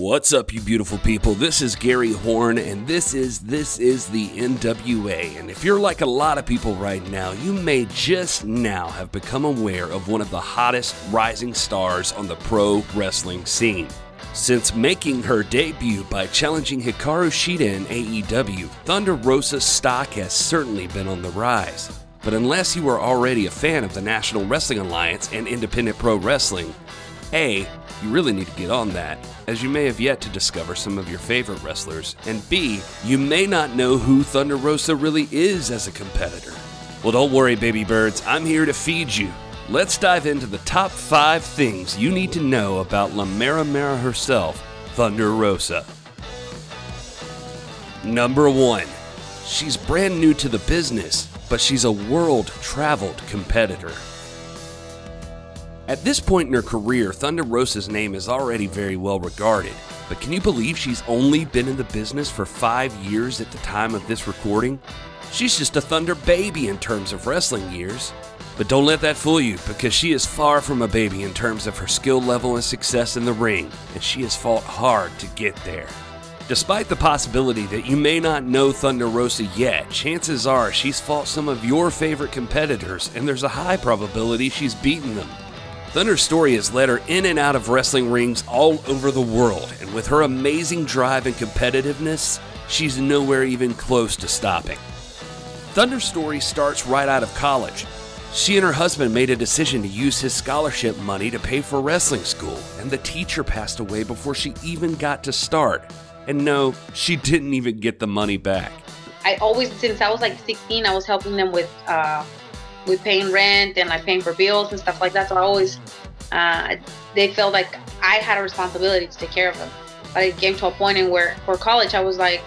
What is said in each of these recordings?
What's up, you beautiful people? This is Gary Horn, and this is this is the NWA. And if you're like a lot of people right now, you may just now have become aware of one of the hottest rising stars on the pro wrestling scene. Since making her debut by challenging Hikaru Shida in AEW, Thunder Rosa's stock has certainly been on the rise. But unless you are already a fan of the National Wrestling Alliance and independent pro wrestling, A, you really need to get on that, as you may have yet to discover some of your favorite wrestlers, and B, you may not know who Thunder Rosa really is as a competitor. Well, don't worry, baby birds, I'm here to feed you. Let's dive into the top five things you need to know about La Mera Mera herself, Thunder Rosa. Number one, she's brand new to the business, but she's a world traveled competitor. At this point in her career, Thunder Rosa's name is already very well regarded, but can you believe she's only been in the business for five years at the time of this recording? She's just a Thunder baby in terms of wrestling years. But don't let that fool you, because she is far from a baby in terms of her skill level and success in the ring, and she has fought hard to get there. Despite the possibility that you may not know Thunder Rosa yet, chances are she's fought some of your favorite competitors, and there's a high probability she's beaten them. Thunder's story has led her in and out of wrestling rings all over the world, and with her amazing drive and competitiveness, she's nowhere even close to stopping. Thunder's story starts right out of college. She and her husband made a decision to use his scholarship money to pay for wrestling school, and the teacher passed away before she even got to start. And no, she didn't even get the money back. I always, since I was like 16, I was helping them with uh, with paying rent and like paying for bills and stuff like that. So I always, uh, they felt like I had a responsibility to take care of them. But it came to a point in where for college, I was like,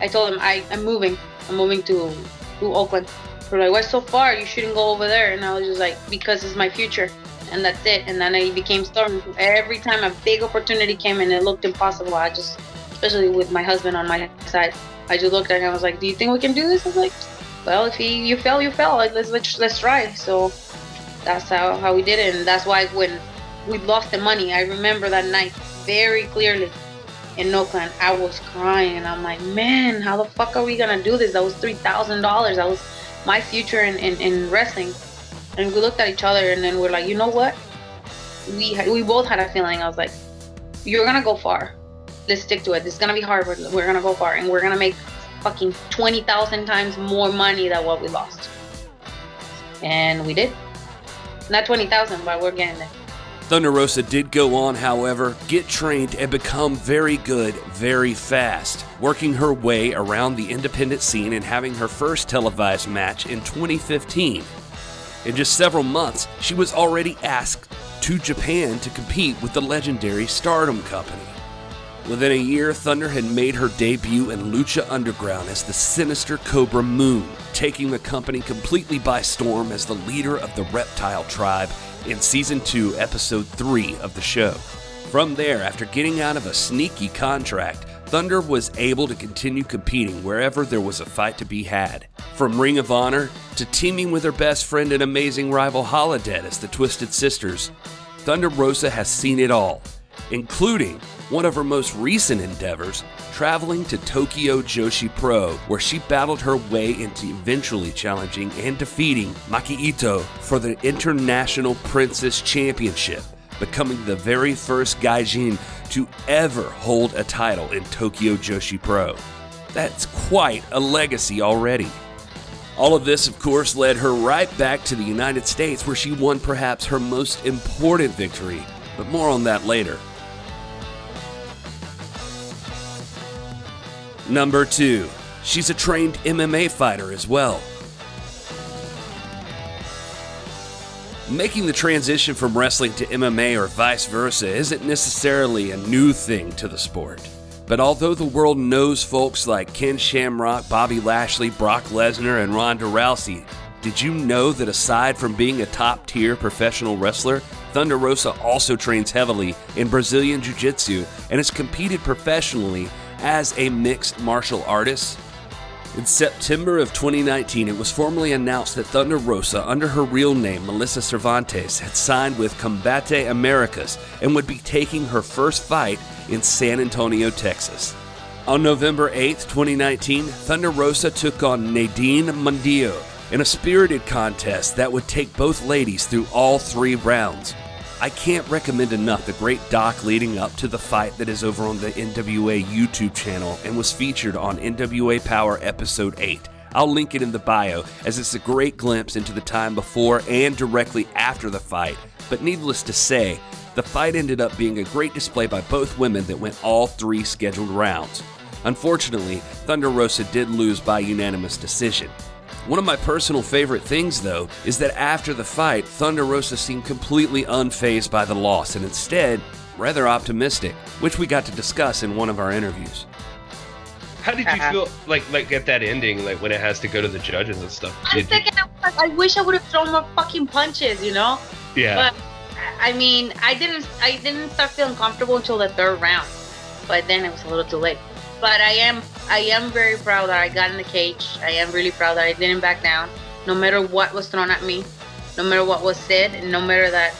I told them I, I'm moving. I'm moving to to Oakland. They're like, why so far? You shouldn't go over there. And I was just like, because it's my future. And that's it. And then I became storm. Every time a big opportunity came and it looked impossible, I just, especially with my husband on my side, I just looked at him. And I was like, do you think we can do this? I was like, well, if he, you fail, you fail. Let's let's, let's try. So that's how, how we did it, and that's why when we lost the money, I remember that night very clearly in Oakland. I was crying, and I'm like, man, how the fuck are we gonna do this? That was three thousand dollars. That was my future in, in, in wrestling. And we looked at each other, and then we're like, you know what? We we both had a feeling. I was like, you're gonna go far. Let's stick to it. It's gonna be hard, but we're gonna go far, and we're gonna make fucking 20,000 times more money than what we lost. And we did. Not 20,000, but we're getting there. Thunder Rosa did go on, however, get trained and become very good very fast, working her way around the independent scene and having her first televised match in 2015. In just several months, she was already asked to Japan to compete with the legendary Stardom Company. Within a year, Thunder had made her debut in Lucha Underground as the sinister Cobra Moon, taking the company completely by storm as the leader of the Reptile Tribe in Season 2, Episode 3 of the show. From there, after getting out of a sneaky contract, Thunder was able to continue competing wherever there was a fight to be had. From Ring of Honor to teaming with her best friend and amazing rival Holidead as the Twisted Sisters, Thunder Rosa has seen it all, including one of her most recent endeavors, traveling to Tokyo Joshi Pro, where she battled her way into eventually challenging and defeating Maki Ito for the International Princess Championship, becoming the very first Gaijin to ever hold a title in Tokyo Joshi Pro. That's quite a legacy already. All of this, of course, led her right back to the United States, where she won perhaps her most important victory, but more on that later. Number 2. She's a trained MMA fighter as well. Making the transition from wrestling to MMA or vice versa isn't necessarily a new thing to the sport. But although the world knows folks like Ken Shamrock, Bobby Lashley, Brock Lesnar, and Ronda Rousey, did you know that aside from being a top tier professional wrestler, Thunder Rosa also trains heavily in Brazilian Jiu Jitsu and has competed professionally as a mixed martial artist? In September of 2019, it was formally announced that Thunder Rosa, under her real name Melissa Cervantes, had signed with Combate Americas and would be taking her first fight in San Antonio, Texas. On November 8, 2019, Thunder Rosa took on Nadine Mundillo in a spirited contest that would take both ladies through all three rounds. I can't recommend enough the great doc leading up to the fight that is over on the NWA YouTube channel and was featured on NWA Power Episode 8. I'll link it in the bio as it's a great glimpse into the time before and directly after the fight. But needless to say, the fight ended up being a great display by both women that went all three scheduled rounds. Unfortunately, Thunder Rosa did lose by unanimous decision. One of my personal favorite things, though, is that after the fight, Thunder Rosa seemed completely unfazed by the loss and instead rather optimistic, which we got to discuss in one of our interviews. How did you uh-huh. feel like like at that ending, like when it has to go to the judges and stuff? I'm thinking, you... I wish I would have thrown more fucking punches, you know? Yeah. But I mean, I didn't I didn't start feeling comfortable until the third round, but then it was a little too late but I am I am very proud that I got in the cage. I am really proud that I didn't back down, no matter what was thrown at me, no matter what was said, and no matter that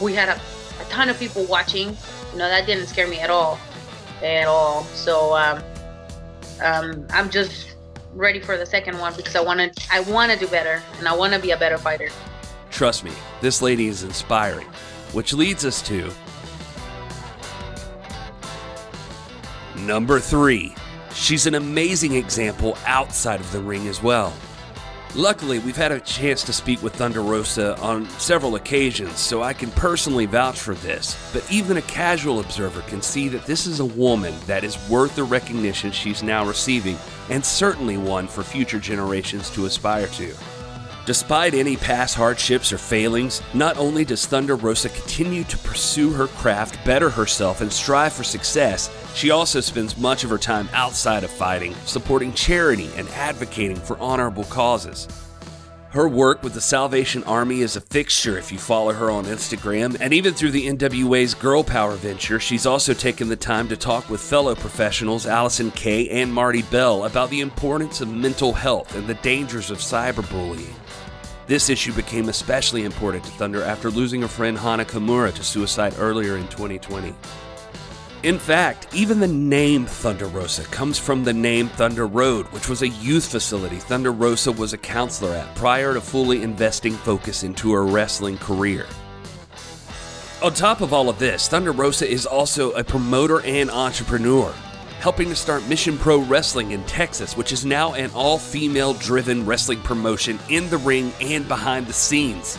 we had a, a ton of people watching. You know that didn't scare me at all, at all. So um, um, I'm just ready for the second one because I want to I want to do better and I want to be a better fighter. Trust me, this lady is inspiring, which leads us to Number 3. She's an amazing example outside of the ring as well. Luckily, we've had a chance to speak with Thunder Rosa on several occasions, so I can personally vouch for this. But even a casual observer can see that this is a woman that is worth the recognition she's now receiving, and certainly one for future generations to aspire to. Despite any past hardships or failings, not only does Thunder Rosa continue to pursue her craft, better herself, and strive for success, she also spends much of her time outside of fighting, supporting charity and advocating for honorable causes. Her work with the Salvation Army is a fixture if you follow her on Instagram, and even through the NWA's Girl Power venture, she's also taken the time to talk with fellow professionals Allysin Kay and Marti Belle about the importance of mental health and the dangers of cyberbullying. This issue became especially important to Thunder after losing her friend Hana Kimura to suicide earlier in 2020. In fact, even the name Thunder Rosa comes from the name Thunder Road, which was a youth facility Thunder Rosa was a counselor at prior to fully investing focus into her wrestling career. On top of all of this, Thunder Rosa is also a promoter and entrepreneur helping to start Mission Pro Wrestling in Texas, which is now an all female driven wrestling promotion in the ring and behind the scenes.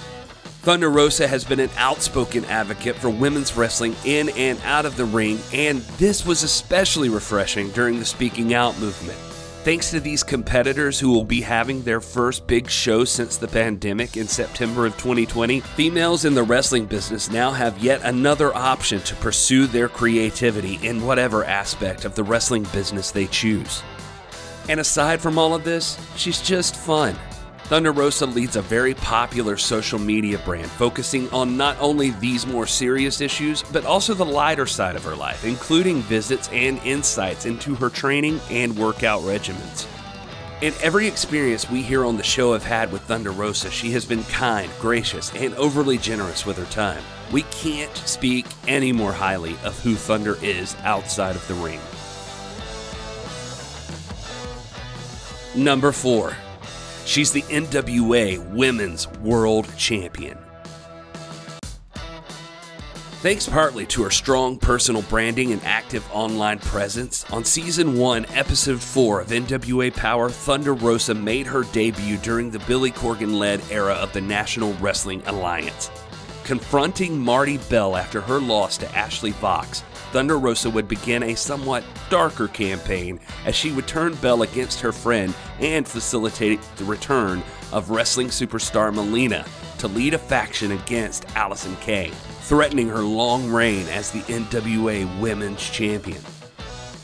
Thunder Rosa has been an outspoken advocate for women's wrestling in and out of the ring, and this was especially refreshing during the Speaking Out movement. Thanks to these competitors who will be having their first big show since the pandemic in September of 2020, females in the wrestling business now have yet another option to pursue their creativity in whatever aspect of the wrestling business they choose. And aside from all of this, she's just fun. Thunder Rosa leads a very popular social media brand focusing on not only these more serious issues, but also the lighter side of her life, including visits and insights into her training and workout regimens. In every experience we here on the show have had with Thunder Rosa, she has been kind, gracious, and overly generous with her time. We can't speak any more highly of who Thunder is outside of the ring. Number 4. She's the NWA Women's World Champion. Thanks partly to her strong personal branding and active online presence, on Season 1, Episode 4 of NWA Power, Thunder Rosa made her debut during the Billy Corgan led era of the National Wrestling Alliance. Confronting Marti Belle after her loss to Ashley Vox, Thunder Rosa would begin a somewhat darker campaign as she would turn Belle against her friend and facilitate the return of wrestling superstar Melina to lead a faction against Allysin Kay, threatening her long reign as the NWA Women's Champion.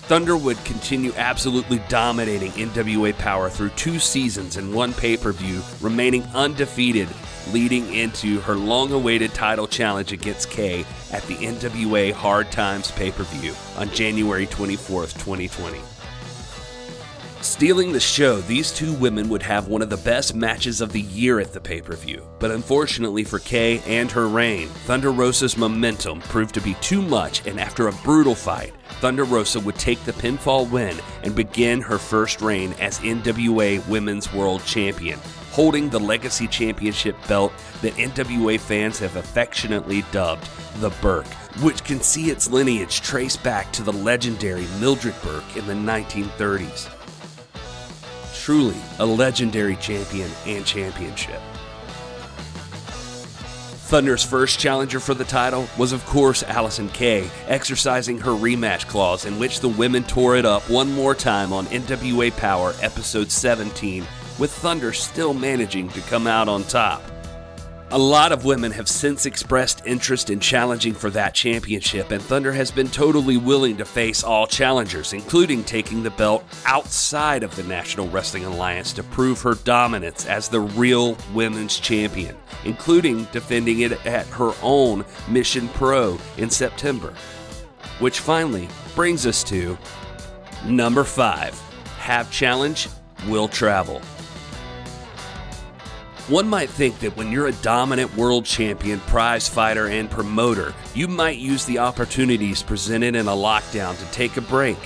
Thunder would continue absolutely dominating NWA Power through two seasons and one pay per view, remaining undefeated leading into her long awaited title challenge against Kay at the NWA Hard Times pay per view on January 24th, 2020. Stealing the show, these two women would have one of the best matches of the year at the pay per view. But unfortunately for Kay and her reign, Thunder Rosa's momentum proved to be too much, and after a brutal fight, Thunder Rosa would take the pinfall win and begin her first reign as NWA Women's World Champion, holding the Legacy Championship belt that NWA fans have affectionately dubbed the Burke, which can see its lineage traced back to the legendary Mildred Burke in the 1930s truly a legendary champion and championship. Thunder's first challenger for the title was, of course, Allysin Kay, exercising her rematch clause, in which the women tore it up one more time on NWA Power Episode 17, with Thunder still managing to come out on top. A lot of women have since expressed interest in challenging for that championship, and Thunder has been totally willing to face all challengers, including taking the belt outside of the National Wrestling Alliance to prove her dominance as the real women's champion, including defending it at her own Mission Pro in September. Which finally brings us to number five Have Challenge, Will Travel. One might think that when you're a dominant world champion, prize fighter, and promoter, you might use the opportunities presented in a lockdown to take a break.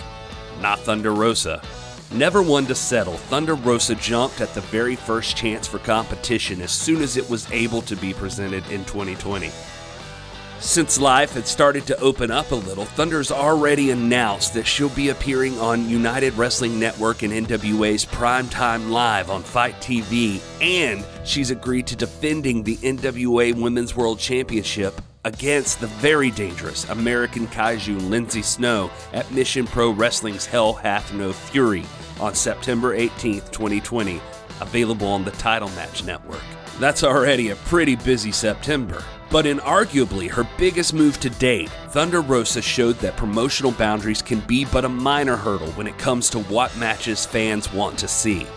Not Thunder Rosa. Never one to settle, Thunder Rosa jumped at the very first chance for competition as soon as it was able to be presented in 2020. Since life had started to open up a little, Thunder's already announced that she'll be appearing on United Wrestling Network and NWA's Primetime Live on FITE TV, and she's agreed to defending the NWA Women's World Championship against the very dangerous American Kaiju Lindsay Snow at Mission Pro Wrestling's Hell Hath No Fury on September 18th, 2020, available on the Title Match Network. That's already a pretty busy September. But in arguably her biggest move to date, Thunder Rosa showed that promotional boundaries can be but a minor hurdle when it comes to what matches fans want to see.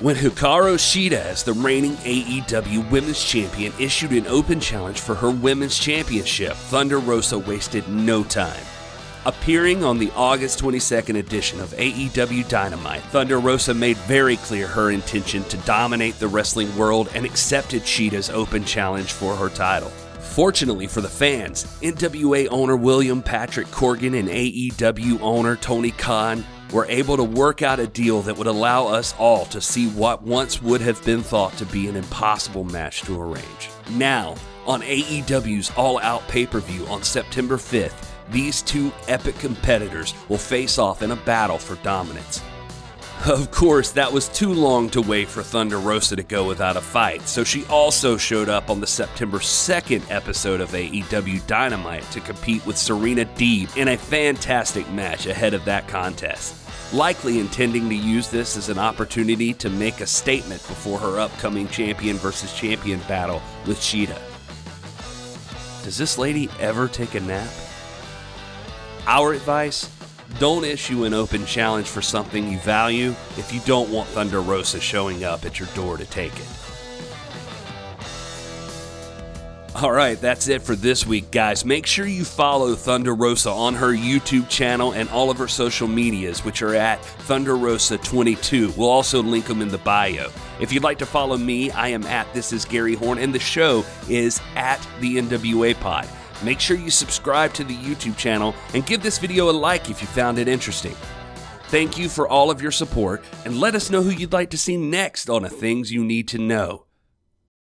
When Hikaru Shida, as the reigning AEW Women's Champion, issued an open challenge for her Women's Championship, Thunder Rosa wasted no time. Appearing on the August 22nd edition of AEW Dynamite, Thunder Rosa made very clear her intention to dominate the wrestling world and accepted Shida's open challenge for her title. Fortunately for the fans, NWA owner William Patrick Corgan and AEW owner Tony Khan were able to work out a deal that would allow us all to see what once would have been thought to be an impossible match to arrange. Now, on AEW's All Out pay per view on September 5th, these two epic competitors will face off in a battle for dominance. Of course, that was too long to wait for Thunder Rosa to go without a fight, so she also showed up on the September 2nd episode of AEW Dynamite to compete with Serena Deeb in a fantastic match ahead of that contest. Likely intending to use this as an opportunity to make a statement before her upcoming champion versus champion battle with Shida. Does this lady ever take a nap? Our advice don't issue an open challenge for something you value if you don't want Thunder Rosa showing up at your door to take it. All right, that's it for this week, guys. Make sure you follow Thunder Rosa on her YouTube channel and all of her social medias, which are at Thunder Rosa 22 We'll also link them in the bio. If you'd like to follow me, I am at This Is Gary Horn, and the show is at the NWA Pod. Make sure you subscribe to the YouTube channel and give this video a like if you found it interesting. Thank you for all of your support, and let us know who you'd like to see next on a Things You Need to Know.